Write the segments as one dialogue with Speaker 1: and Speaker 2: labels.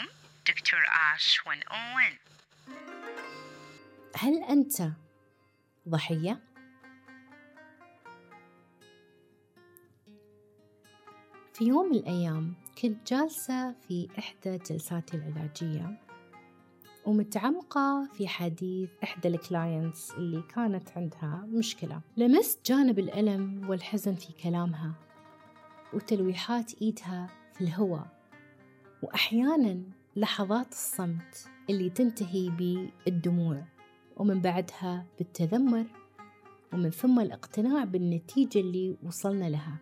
Speaker 1: معكم دكتور آش 101
Speaker 2: هل أنت ضحية؟ في يوم من الأيام كنت جالسة في إحدى جلساتي العلاجية ومتعمقة في حديث إحدى الكلاينتس اللي كانت عندها مشكلة. لمست جانب الألم والحزن في كلامها وتلويحات إيدها في الهواء. وأحيانا لحظات الصمت اللي تنتهي بالدموع ومن بعدها بالتذمر ومن ثم الاقتناع بالنتيجة اللي وصلنا لها.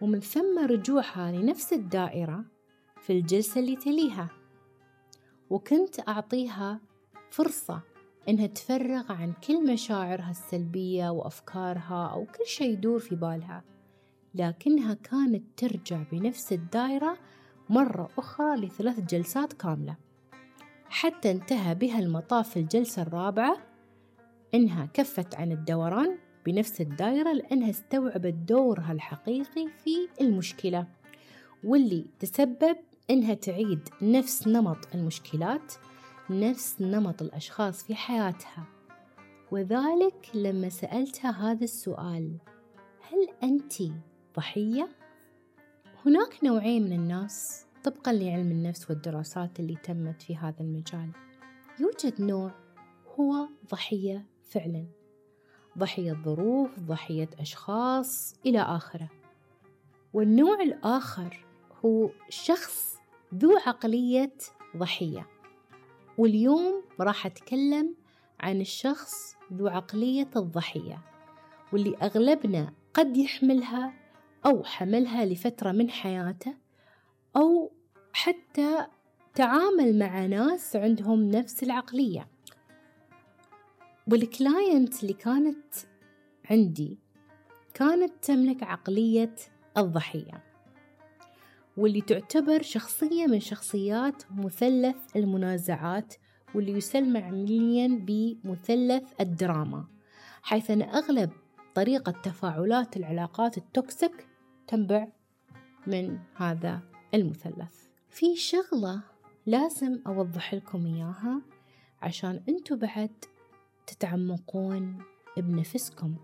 Speaker 2: ومن ثم رجوعها لنفس الدائرة في الجلسة اللي تليها. وكنت أعطيها فرصة إنها تفرغ عن كل مشاعرها السلبية وأفكارها أو كل شيء يدور في بالها لكنها كانت ترجع بنفس الدائرة مرة أخرى لثلاث جلسات كاملة حتى انتهى بها المطاف في الجلسة الرابعة إنها كفت عن الدوران بنفس الدائرة لأنها استوعبت دورها الحقيقي في المشكلة واللي تسبب إنها تعيد نفس نمط المشكلات نفس نمط الأشخاص في حياتها وذلك لما سألتها هذا السؤال هل أنت ضحية؟ هناك نوعين من الناس طبقا لعلم النفس والدراسات اللي تمت في هذا المجال. يوجد نوع هو ضحية فعلا. ضحية ظروف ضحية أشخاص إلى آخره. والنوع الآخر هو شخص ذو عقلية ضحية. واليوم راح أتكلم عن الشخص ذو عقلية الضحية واللي أغلبنا قد يحملها أو حملها لفترة من حياته أو حتى تعامل مع ناس عندهم نفس العقلية. والكلاينت اللي كانت عندي كانت تملك عقلية الضحية واللي تعتبر شخصية من شخصيات مثلث المنازعات واللي يسمى علميا بمثلث الدراما. حيث أن أغلب طريقة تفاعلات العلاقات التوكسيك تنبع من هذا المثلث. في شغلة لازم أوضح لكم إياها عشان أنتوا بعد تتعمقون بنفسكم.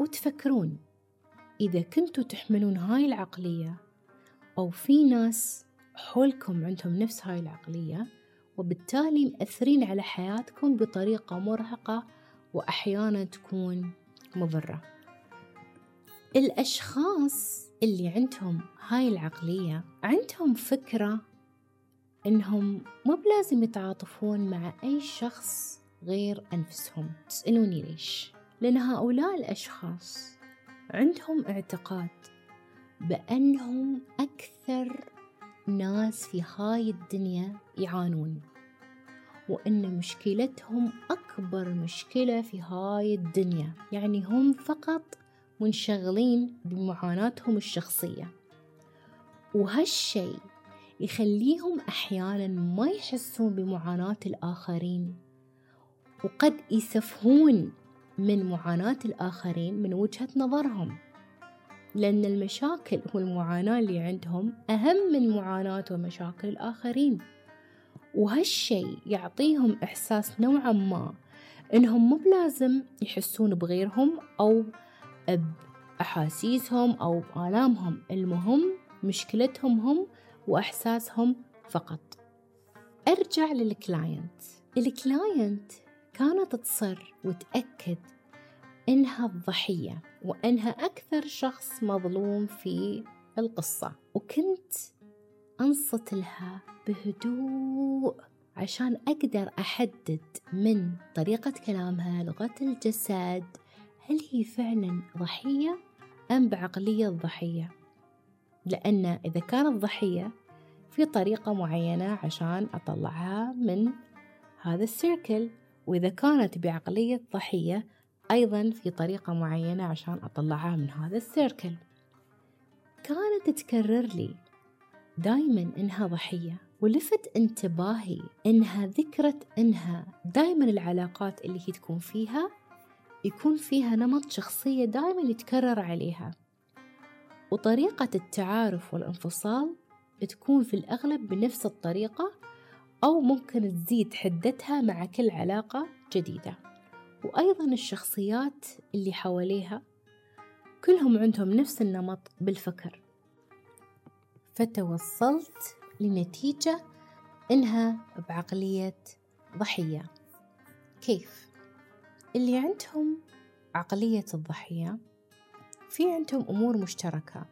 Speaker 2: وتفكرون إذا كنتوا تحملون هاي العقلية أو في ناس حولكم عندهم نفس هاي العقلية وبالتالي مأثرين على حياتكم بطريقة مرهقة وأحيانا تكون مضرة. الأشخاص اللي عندهم هاي العقلية عندهم فكرة إنهم مو بلازم يتعاطفون مع أي شخص غير أنفسهم تسألوني ليش؟ لأن هؤلاء الأشخاص عندهم اعتقاد بأنهم أكثر ناس في هاي الدنيا يعانون وأن مشكلتهم أكبر مشكلة في هاي الدنيا يعني هم فقط منشغلين بمعاناتهم الشخصية. وهالشي يخليهم أحيانا ما يحسون بمعاناة الآخرين وقد يسفهون من معاناة الآخرين من وجهة نظرهم. لأن المشاكل والمعاناة اللي عندهم أهم من معاناة ومشاكل الآخرين. وهالشي يعطيهم إحساس نوعا ما إنهم مو بلازم يحسون بغيرهم أو بأحاسيسهم أو بآلامهم المهم مشكلتهم هم وإحساسهم فقط. أرجع لل client ال client كانت تصر وتأكد إنها الضحية وإنها أكثر شخص مظلوم في القصة. وكنت أنصت لها بهدوء عشان أقدر أحدد من طريقة كلامها لغة الجسد هل هي فعلا ضحية أم بعقلية الضحية لأن إذا كانت ضحية في طريقة معينة عشان أطلعها من هذا السيركل. وإذا كانت بعقلية ضحية أيضا في طريقة معينة عشان أطلعها من هذا السيركل. كانت تكرر لي دايما إنها ضحية ولفت انتباهي إنها ذكرت إنها دايما العلاقات اللي هي تكون فيها يكون فيها نمط شخصية دايما يتكرر عليها. وطريقة التعارف والانفصال تكون في الأغلب بنفس الطريقة أو ممكن تزيد حدتها مع كل علاقة جديدة. وأيضا الشخصيات اللي حواليها كلهم عندهم نفس النمط بالفكر. فتوصلت لنتيجة إنها بعقلية ضحية. كيف؟ اللي عندهم عقلية الضحية في عندهم أمور مشتركة.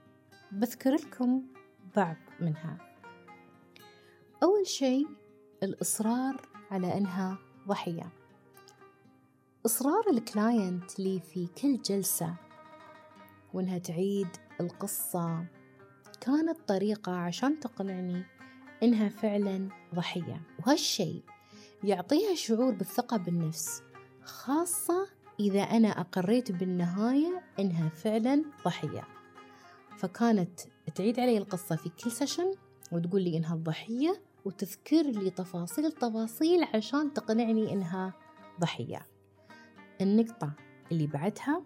Speaker 2: بذكر لكم بعض منها. أول شيء الإصرار على أنها ضحية. إصرار الكلاينت لي في كل جلسة وإنها تعيد القصة كانت طريقة عشان تقنعني إنها فعلا ضحية. وهالشيء يعطيها شعور بالثقة بالنفس. خاصة إذا أنا أقريت بالنهاية إنها فعلا ضحية. فكانت تعيد علي القصة في كل session وتقول لي إنها ضحية وتذكر لي تفاصيل تفاصيل عشان تقنعني إنها ضحية. النقطة اللي بعدها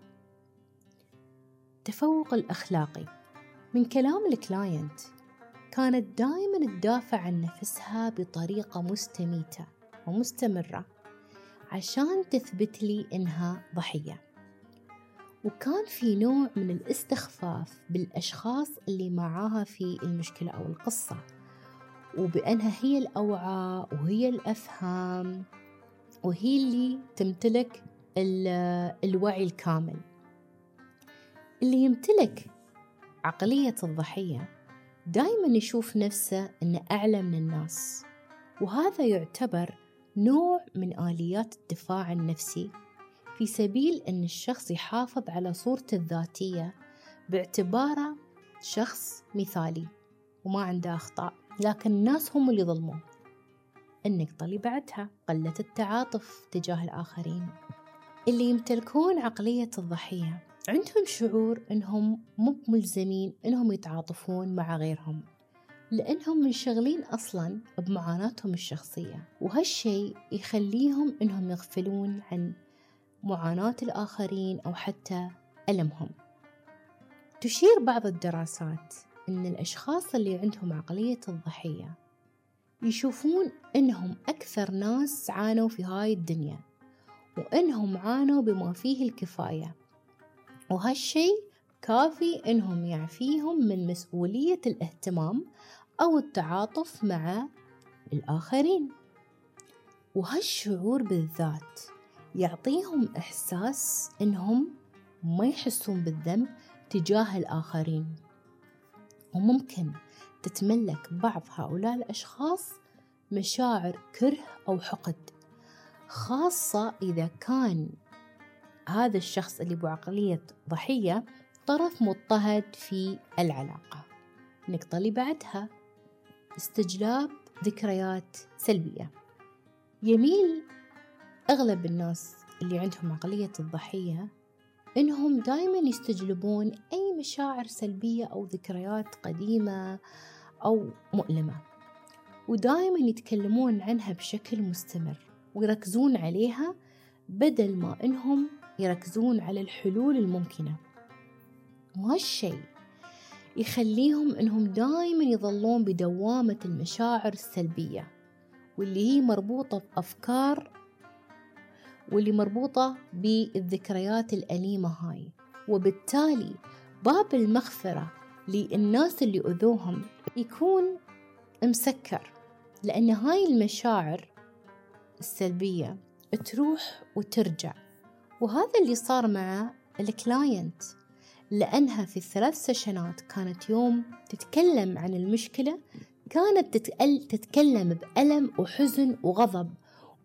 Speaker 2: التفوق الأخلاقي من كلام ال client كانت دائما تدافع عن نفسها بطريقة مستميتة ومستمرة. عشان تثبت لي إنها ضحية. وكان في نوع من الاستخفاف بالأشخاص اللي معاها في المشكلة أو القصة وبأنها هي الأوعى وهي الأفهم وهي اللي تمتلك الوعي الكامل. اللي يمتلك عقلية الضحية دايما يشوف نفسه أنه أعلى من الناس وهذا يعتبر نوع من آليات الدفاع النفسي في سبيل أن الشخص يحافظ على صورته الذاتية باعتباره شخص مثالي وما عنده أخطاء لكن الناس هم اللي ظلموه النقطة اللي بعدها قلة التعاطف تجاه الآخرين. اللي يمتلكون عقلية الضحية عندهم شعور إنهم مو ملزمين إنهم يتعاطفون مع غيرهم. لأنهم منشغلين أصلا بمعاناتهم الشخصية وهالشي يخليهم إنهم يغفلون عن معاناة الآخرين أو حتى ألمهم. تشير بعض الدراسات أن الأشخاص اللي عندهم عقلية الضحية يشوفون أنهم أكثر ناس عانوا في هاي الدنيا وأنهم عانوا بما فيه الكفاية. وهالشي كافي أنهم يعفيهم من مسؤولية الاهتمام أو التعاطف مع الآخرين. وهالشعور بالذات يعطيهم إحساس إنهم ما يحسون بالذنب تجاه الآخرين. وممكن تتملك بعض هؤلاء الأشخاص مشاعر كره أو حقد خاصة إذا كان هذا الشخص اللي بعقلية ضحية طرف مضطهد في العلاقة. النقطة اللي بعدها. استجلاب ذكريات سلبية. يميل أغلب الناس اللي عندهم عقلية الضحية إنهم دايما يستجلبون أي مشاعر سلبية أو ذكريات قديمة أو مؤلمة. ودايما يتكلمون عنها بشكل مستمر ويركزون عليها بدل ما إنهم يركزون على الحلول الممكنة. وهالشيء يخليهم إنهم دايما يظلون بدوامة المشاعر السلبية واللي هي مربوطة بأفكار واللي مربوطة بالذكريات الأليمة هاي. وبالتالي باب المغفرة للناس اللي أذوهم يكون مسكر لأن هاي المشاعر السلبية تروح وترجع. وهذا اللي صار مع ال client. لأنها في الثلاث سيشنات كانت يوم تتكلم عن المشكلة كانت تتكلم بألم وحزن وغضب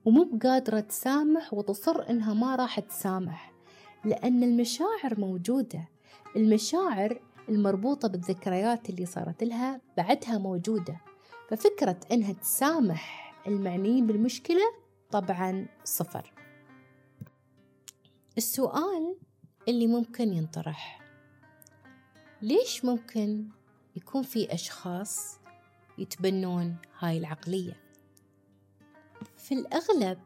Speaker 2: ومو بقادرة تسامح وتصر إنها ما راح تسامح لأن المشاعر موجودة. المشاعر المربوطة بالذكريات اللي صارت لها بعدها موجودة. ففكرة إنها تسامح المعنيين بالمشكلة طبعا صفر. السؤال اللي ممكن ينطرح ليش ممكن يكون في أشخاص يتبنون هاي العقلية؟ في الأغلب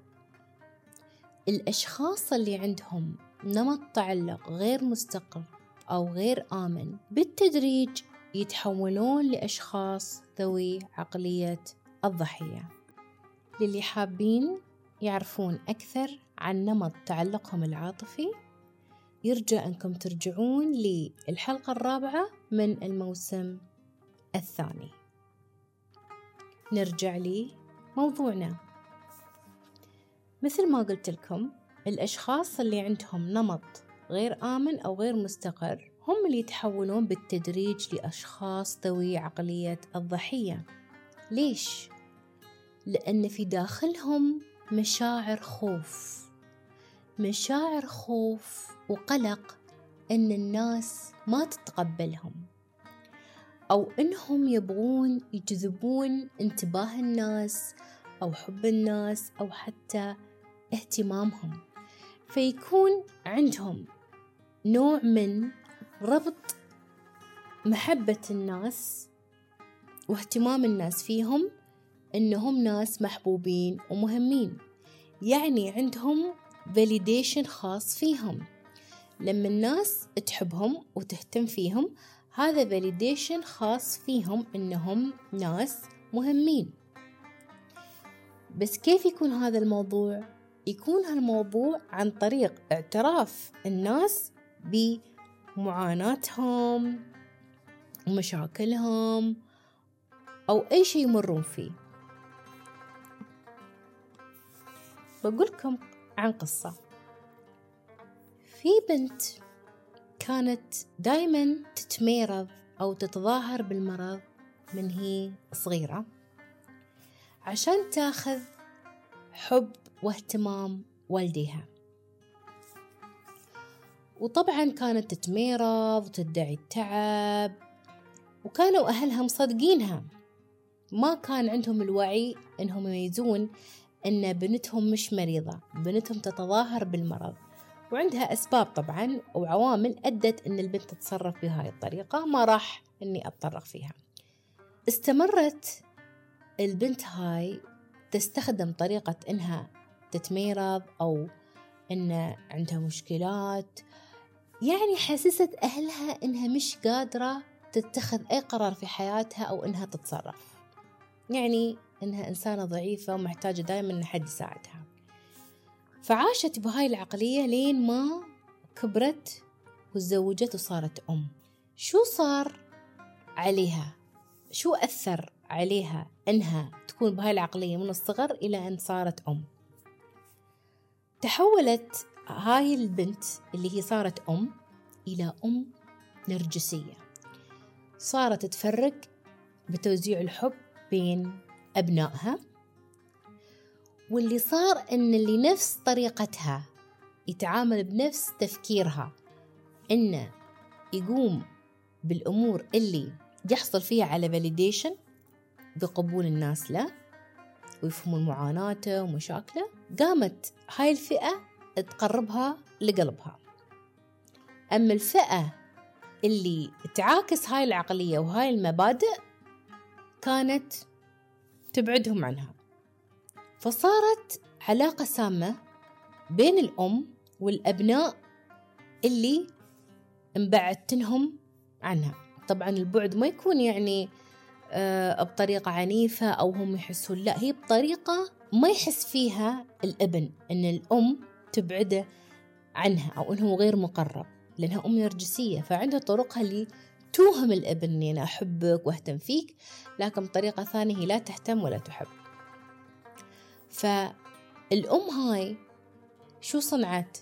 Speaker 2: الأشخاص اللي عندهم نمط تعلق غير مستقر أو غير آمن بالتدريج يتحولون لأشخاص ذوي عقلية الضحية. للي حابين يعرفون أكثر عن نمط تعلقهم العاطفي يرجى أنكم ترجعون للحلقة الرابعة من الموسم الثاني. نرجع لي موضوعنا مثل ما قلت لكم الأشخاص اللي عندهم نمط غير آمن أو غير مستقر هم اللي يتحولون بالتدريج لأشخاص ذوي عقلية الضحية. ليش؟ لأن في داخلهم مشاعر خوف مشاعر خوف وقلق أن الناس ما تتقبلهم أو إنهم يبغون يجذبون انتباه الناس أو حب الناس أو حتى اهتمامهم. فيكون عندهم نوع من ربط محبة الناس واهتمام الناس فيهم إنهم ناس محبوبين ومهمين. يعني عندهم validation خاص فيهم. لما الناس تحبهم وتهتم فيهم هذا validation خاص فيهم إنهم ناس مهمين. بس كيف يكون هذا الموضوع؟ يكون هالموضوع عن طريق اعتراف الناس بمعاناتهم ومشاكلهم أو أي شيء يمرون فيه. بقولكم عن قصة. في بنت كانت دايما تتميرض أو تتظاهر بالمرض من هي صغيرة عشان تاخذ حب واهتمام والديها. وطبعا كانت تتميرض وتدعي التعب وكانوا أهلها مصدقينها. ما كان عندهم الوعي إنهم يميزون أن بنتهم مش مريضة بنتهم تتظاهر بالمرض. وعندها أسباب طبعا وعوامل أدت أن البنت تتصرف بهاي الطريقة ما راح أني أتطرق فيها. استمرت البنت هاي تستخدم طريقة إنها تتميرض أو إن عندها مشكلات. يعني حسست أهلها إنها مش قادرة تتخذ أي قرار في حياتها أو إنها تتصرف. يعني إنها إنسانة ضعيفة ومحتاجة دائما إن حد يساعدها. فعاشت بهاي العقلية لين ما كبرت وتزوجت وصارت أم. شو صار عليها؟ شو أثر عليها إنها تكون بهاي العقلية من الصغر إلى أن صارت أم؟ تحولت هاي البنت اللي هي صارت أم إلى أم نرجسية. صارت تفرق بتوزيع الحب بين أبنائها. واللي صار إن اللي نفس طريقتها يتعامل بنفس تفكيرها إنه يقوم بالأمور اللي يحصل فيها على فاليديشن بقبول الناس له ويفهمون معاناته ومشاكله قامت هاي الفئة تقربها لقلبها. أما الفئة اللي تعاكس هاي العقلية وهاي المبادئ كانت تبعدهم عنها. فصارت علاقة سامة بين الأم والأبناء اللي انبعدتنهم عنها. طبعا البعد ما يكون يعني آه بطريقة عنيفة أو هم يحسون لا هي بطريقة ما يحس فيها الابن أن الأم تبعده عنها أو أنه غير مقرب لأنها أم نرجسية فعندها طرقها توهم الابن اني أنا أحبك وأهتم فيك لكن بطريقه ثانية هي لا تهتم ولا تحب. فالأم هاي شو صنعت؟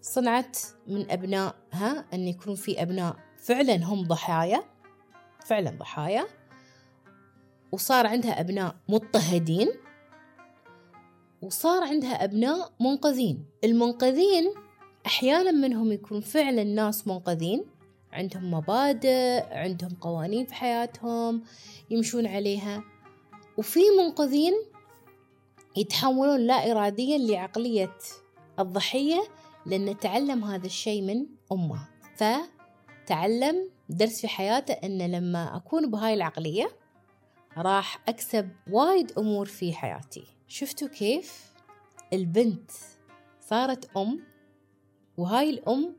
Speaker 2: صنعت من ابنائها أن يكون في أبناء فعلا هم ضحايا فعلا ضحايا وصار عندها أبناء مضطهدين وصار عندها أبناء منقذين. المنقذين أحيانا منهم يكون فعلا ناس منقذين عندهم مبادئ عندهم قوانين في حياتهم يمشون عليها. وفي منقذين يتحولون لا إراديا لعقلية الضحية لأنه تعلم هذا الشيء من أمه. فتعلم درس في حياته أن لما أكون بهاي العقلية راح أكسب وايد أمور في حياتي. شفتوا كيف؟ البنت صارت أم وهاي الأم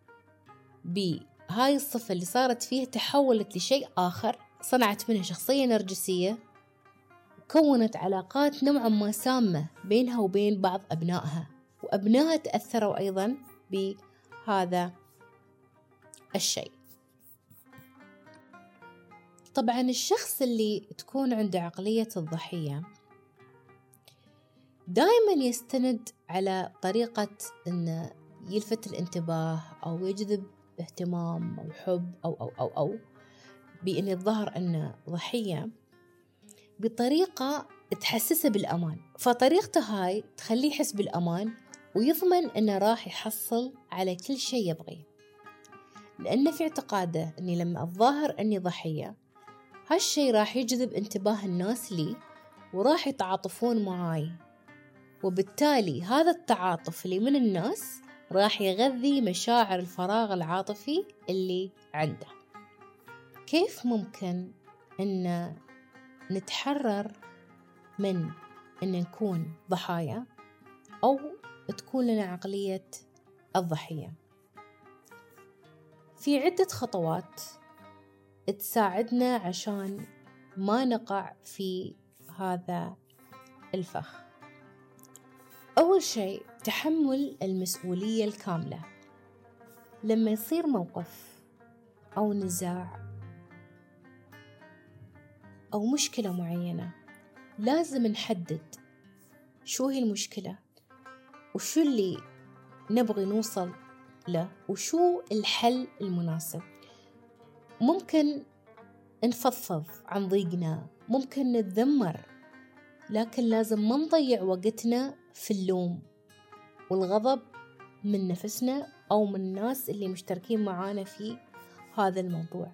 Speaker 2: هاي الصفة اللي صارت فيها تحولت لشيء آخر صنعت منها شخصية نرجسية كونت علاقات نوعا ما سامة بينها وبين بعض أبنائها. وأبنائها تأثروا أيضا بهذا الشيء. طبعا الشخص اللي تكون عنده عقلية الضحية دائما يستند على طريقة أنه يلفت الانتباه أو يجذب اهتمام أو حب أو أو أو أو بأن يظهر أنه ضحية بطريقة تحسسه بالأمان. فطريقته هاي تخليه يحس بالأمان ويضمن أنه راح يحصل على كل شيء يبغيه. لأنه في اعتقاده أني لما أتظاهر أني ضحية هالشي راح يجذب انتباه الناس لي وراح يتعاطفون معاي. وبالتالي هذا التعاطف اللي من الناس راح يغذي مشاعر الفراغ العاطفي اللي عنده. كيف ممكن أن نتحرر من أن نكون ضحايا أو تكون لنا عقلية الضحية؟ في عدة خطوات تساعدنا عشان ما نقع في هذا الفخ. أول شيء تحمل المسؤولية الكاملة. لما يصير موقف أو نزاع أو مشكلة معينة لازم نحدد شو هي المشكلة وشو اللي نبغي نوصل له وشو الحل المناسب. ممكن نفضفض عن ضيقنا ممكن نتذمر لكن لازم ما نضيع وقتنا في اللوم والغضب من نفسنا أو من الناس اللي مشتركين معانا في هذا الموضوع.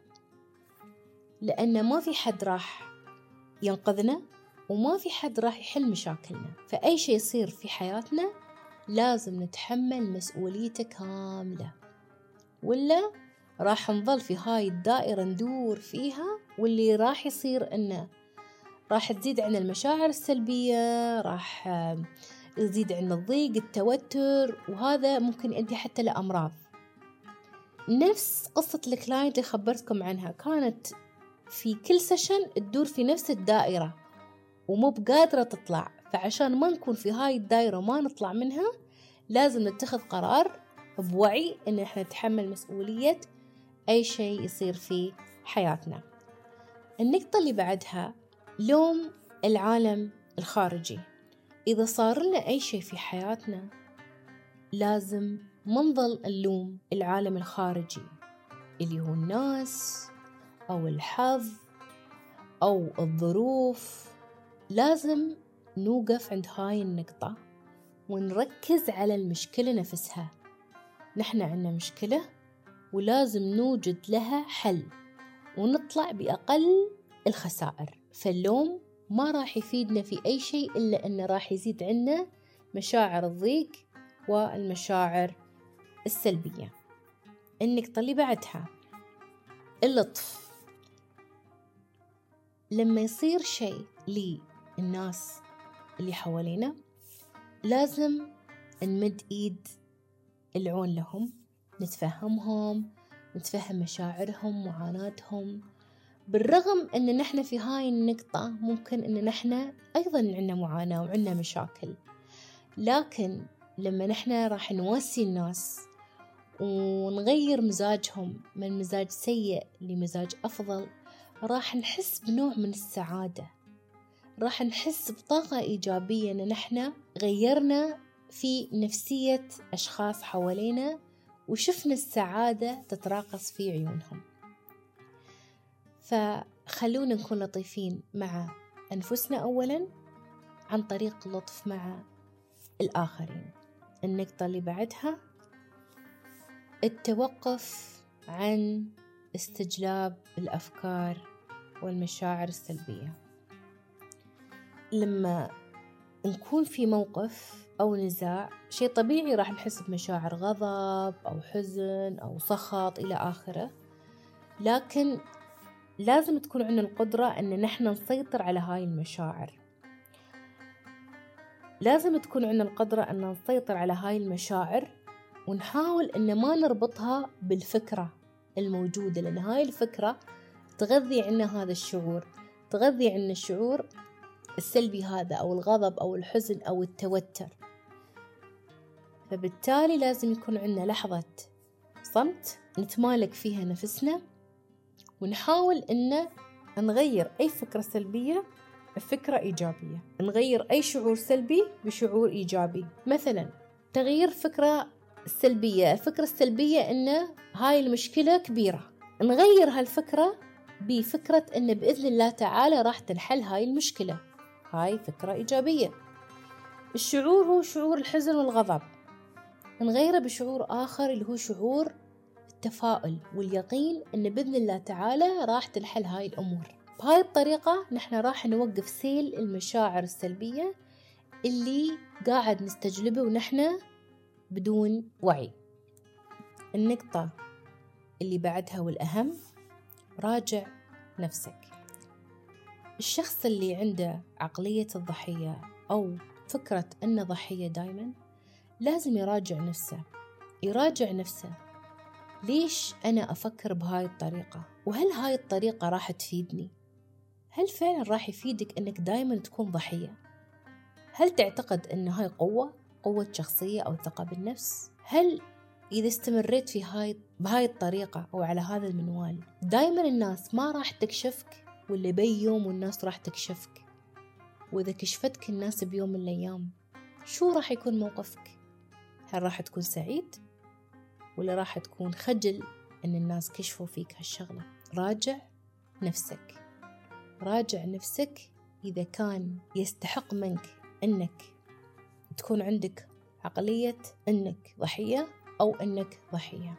Speaker 2: لأن ما في حد راح ينقذنا وما في حد راح يحل مشاكلنا. فأي شيء يصير في حياتنا لازم نتحمل مسؤوليته كاملة. ولا راح نظل في هاي الدائرة ندور فيها واللي راح يصير إنه راح تزيد عنا المشاعر السلبية راح يزيد عنا الضيق التوتر وهذا ممكن يؤدي حتى لأمراض. نفس قصة ال client اللي خبرتكم عنها. كانت في كل session تدور في نفس الدائرة ومو بقادرة تطلع. فعشان ما نكون في هاي الدائرة وما نطلع منها لازم نتخذ قرار بوعي إن إحنا نتحمل مسؤولية أي شيء يصير في حياتنا. النقطة اللي بعدها لوم العالم الخارجي. إذا صار لنا أي شيء في حياتنا لازم ما نظل نلوم العالم الخارجي اللي هو الناس أو الحظ أو الظروف لازم نوقف عند هاي النقطة ونركز على المشكلة نفسها. نحن عندنا مشكلة ولازم نوجد لها حل ونطلع بأقل الخسائر. فاللوم ما راح يفيدنا في أي شيء إلا أنه راح يزيد عنا مشاعر الضيق والمشاعر السلبية. النقطة اللي بعدها. اللطف. لما يصير شيء للناس اللي حوالينا لازم نمد إيد العون لهم نتفهمهم نتفهم مشاعرهم معاناتهم. بالرغم إن نحن في هاي النقطة ممكن إن نحن أيضا عندنا معاناة وعندنا مشاكل. لكن لما نحن راح نواسي الناس ونغير مزاجهم من مزاج سيء لمزاج أفضل راح نحس بنوع من السعادة. راح نحس بطاقة إيجابية إن نحن غيرنا في نفسية أشخاص حوالينا وشفنا السعادة تتراقص في عيونهم. فخلونا نكون لطيفين مع أنفسنا أولا عن طريق اللطف مع الآخرين. النقطة اللي بعدها التوقف عن استجلاب الأفكار والمشاعر السلبية. لما نكون في موقف أو نزاع شيء طبيعي راح نحس بمشاعر غضب أو حزن أو سخط إلى آخره. لكن لازم تكون عندنا القدرة أن نحن نسيطر على هاي المشاعر. لازم تكون عندنا القدرة أن نسيطر على هاي المشاعر ونحاول أن ما نربطها بالفكرة الموجودة لأن هاي الفكرة تغذي عنا هذا الشعور تغذي عنا الشعور السلبي هذا أو الغضب أو الحزن أو التوتر. فبالتالي لازم يكون عندنا لحظة صمت نتمالك فيها نفسنا ونحاول إن نغير أي فكرة سلبية بفكرة إيجابية. نغير أي شعور سلبي بشعور إيجابي. مثلا تغيير فكرة سلبية. الفكرة السلبية إن هاي المشكلة كبيرة. نغير هالفكرة بفكرة إن بإذن الله تعالى راح تنحل هاي المشكلة. هاي فكرة إيجابية. الشعور هو شعور الحزن والغضب. نغيره بشعور آخر اللي هو شعور التفاؤل واليقين إن بإذن الله تعالى راح تنحل هاي الأمور. بهاي الطريقة نحن راح نوقف سيل المشاعر السلبية اللي قاعد نستجلبه ونحن بدون وعي. النقطة اللي بعدها والأهم راجع نفسك. الشخص اللي عنده عقلية الضحية أو فكرة أنه ضحية دايما لازم يراجع نفسه. يراجع نفسه. ليش أنا أفكر بهاي الطريقة؟ وهل هاي الطريقة راح تفيدني؟ هل فعلا راح يفيدك أنك دايما تكون ضحية؟ هل تعتقد أن هاي قوة قوة شخصية أو ثقة بالنفس؟ هل إذا استمريت في هاي بهاي الطريقة أو على هذا المنوال دايما الناس ما راح تكشفك ولا بي يوم والناس راح تكشفك؟ وإذا كشفتك الناس بيوم من الأيام شو راح يكون موقفك؟ هل راح تكون سعيد؟ ولا راح تكون خجل إن الناس كشفوا فيك هالشغلة؟ راجع نفسك. راجع نفسك إذا كان يستحق منك إنك تكون عندك عقلية إنك ضحية أو إنك ضحية.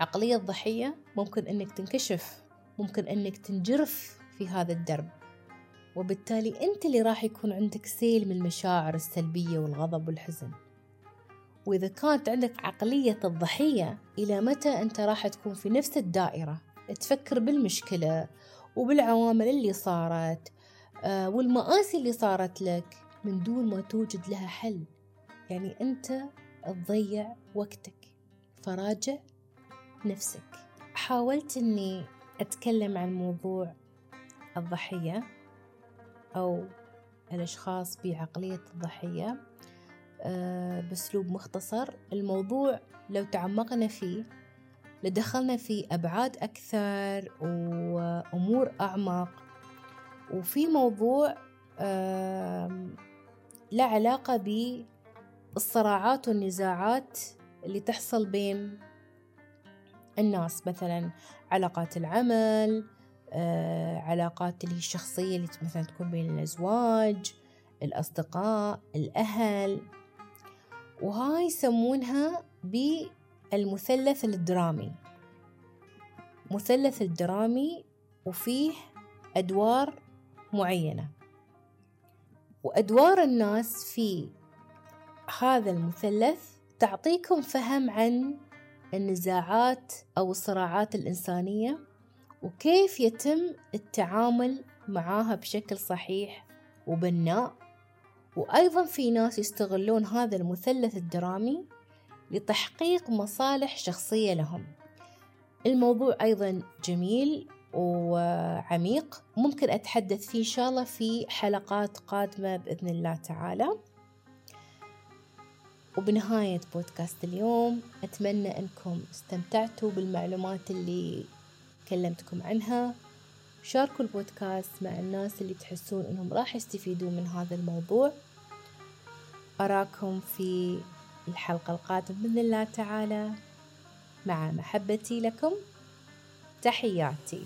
Speaker 2: عقلية ضحية ممكن إنك تنكشف ممكن إنك تنجرف في هذا الدرب. وبالتالي أنت اللي راح يكون عندك سيل من المشاعر السلبية والغضب والحزن. وإذا كانت عندك عقلية الضحية إلى متى أنت راح تكون في نفس الدائرة؟ تفكر بالمشكلة وبالعوامل اللي صارت آه، والمآسي اللي صارت لك من دون ما توجد لها حل. يعني أنت تضيع وقتك فراجع نفسك. حاولت أني أتكلم عن موضوع الضحية أو الأشخاص بعقلية الضحية. بأسلوب مختصر. الموضوع لو تعمقنا فيه لدخلنا في أبعاد أكثر وأمور أعمق وفي موضوع له علاقة بالصراعات والنزاعات اللي تحصل بين الناس. مثلا علاقات العمل آه، علاقات اللي هي الشخصية اللي مثلا تكون بين الأزواج الأصدقاء الأهل. وهاي يسمونها بالمثلث الدرامي. مثلث الدرامي وفيه أدوار معينة. وأدوار الناس في هذا المثلث تعطيكم فهم عن النزاعات أو الصراعات الإنسانية وكيف يتم التعامل معاها بشكل صحيح وبناء. وأيضا في ناس يستغلون هذا المثلث الدرامي لتحقيق مصالح شخصية لهم. الموضوع أيضا جميل وعميق. ممكن أتحدث فيه إن شاء الله في حلقات قادمة بإذن الله تعالى. وبنهاية بودكاست اليوم أتمنى أنكم استمتعتوا بالمعلومات اللي كلمتكم عنها. شاركوا البودكاست مع الناس اللي تحسون أنهم راح يستفيدوا من هذا الموضوع. أراكم في الحلقة القادمة بإذن الله تعالى. مع محبتي لكم تحياتي.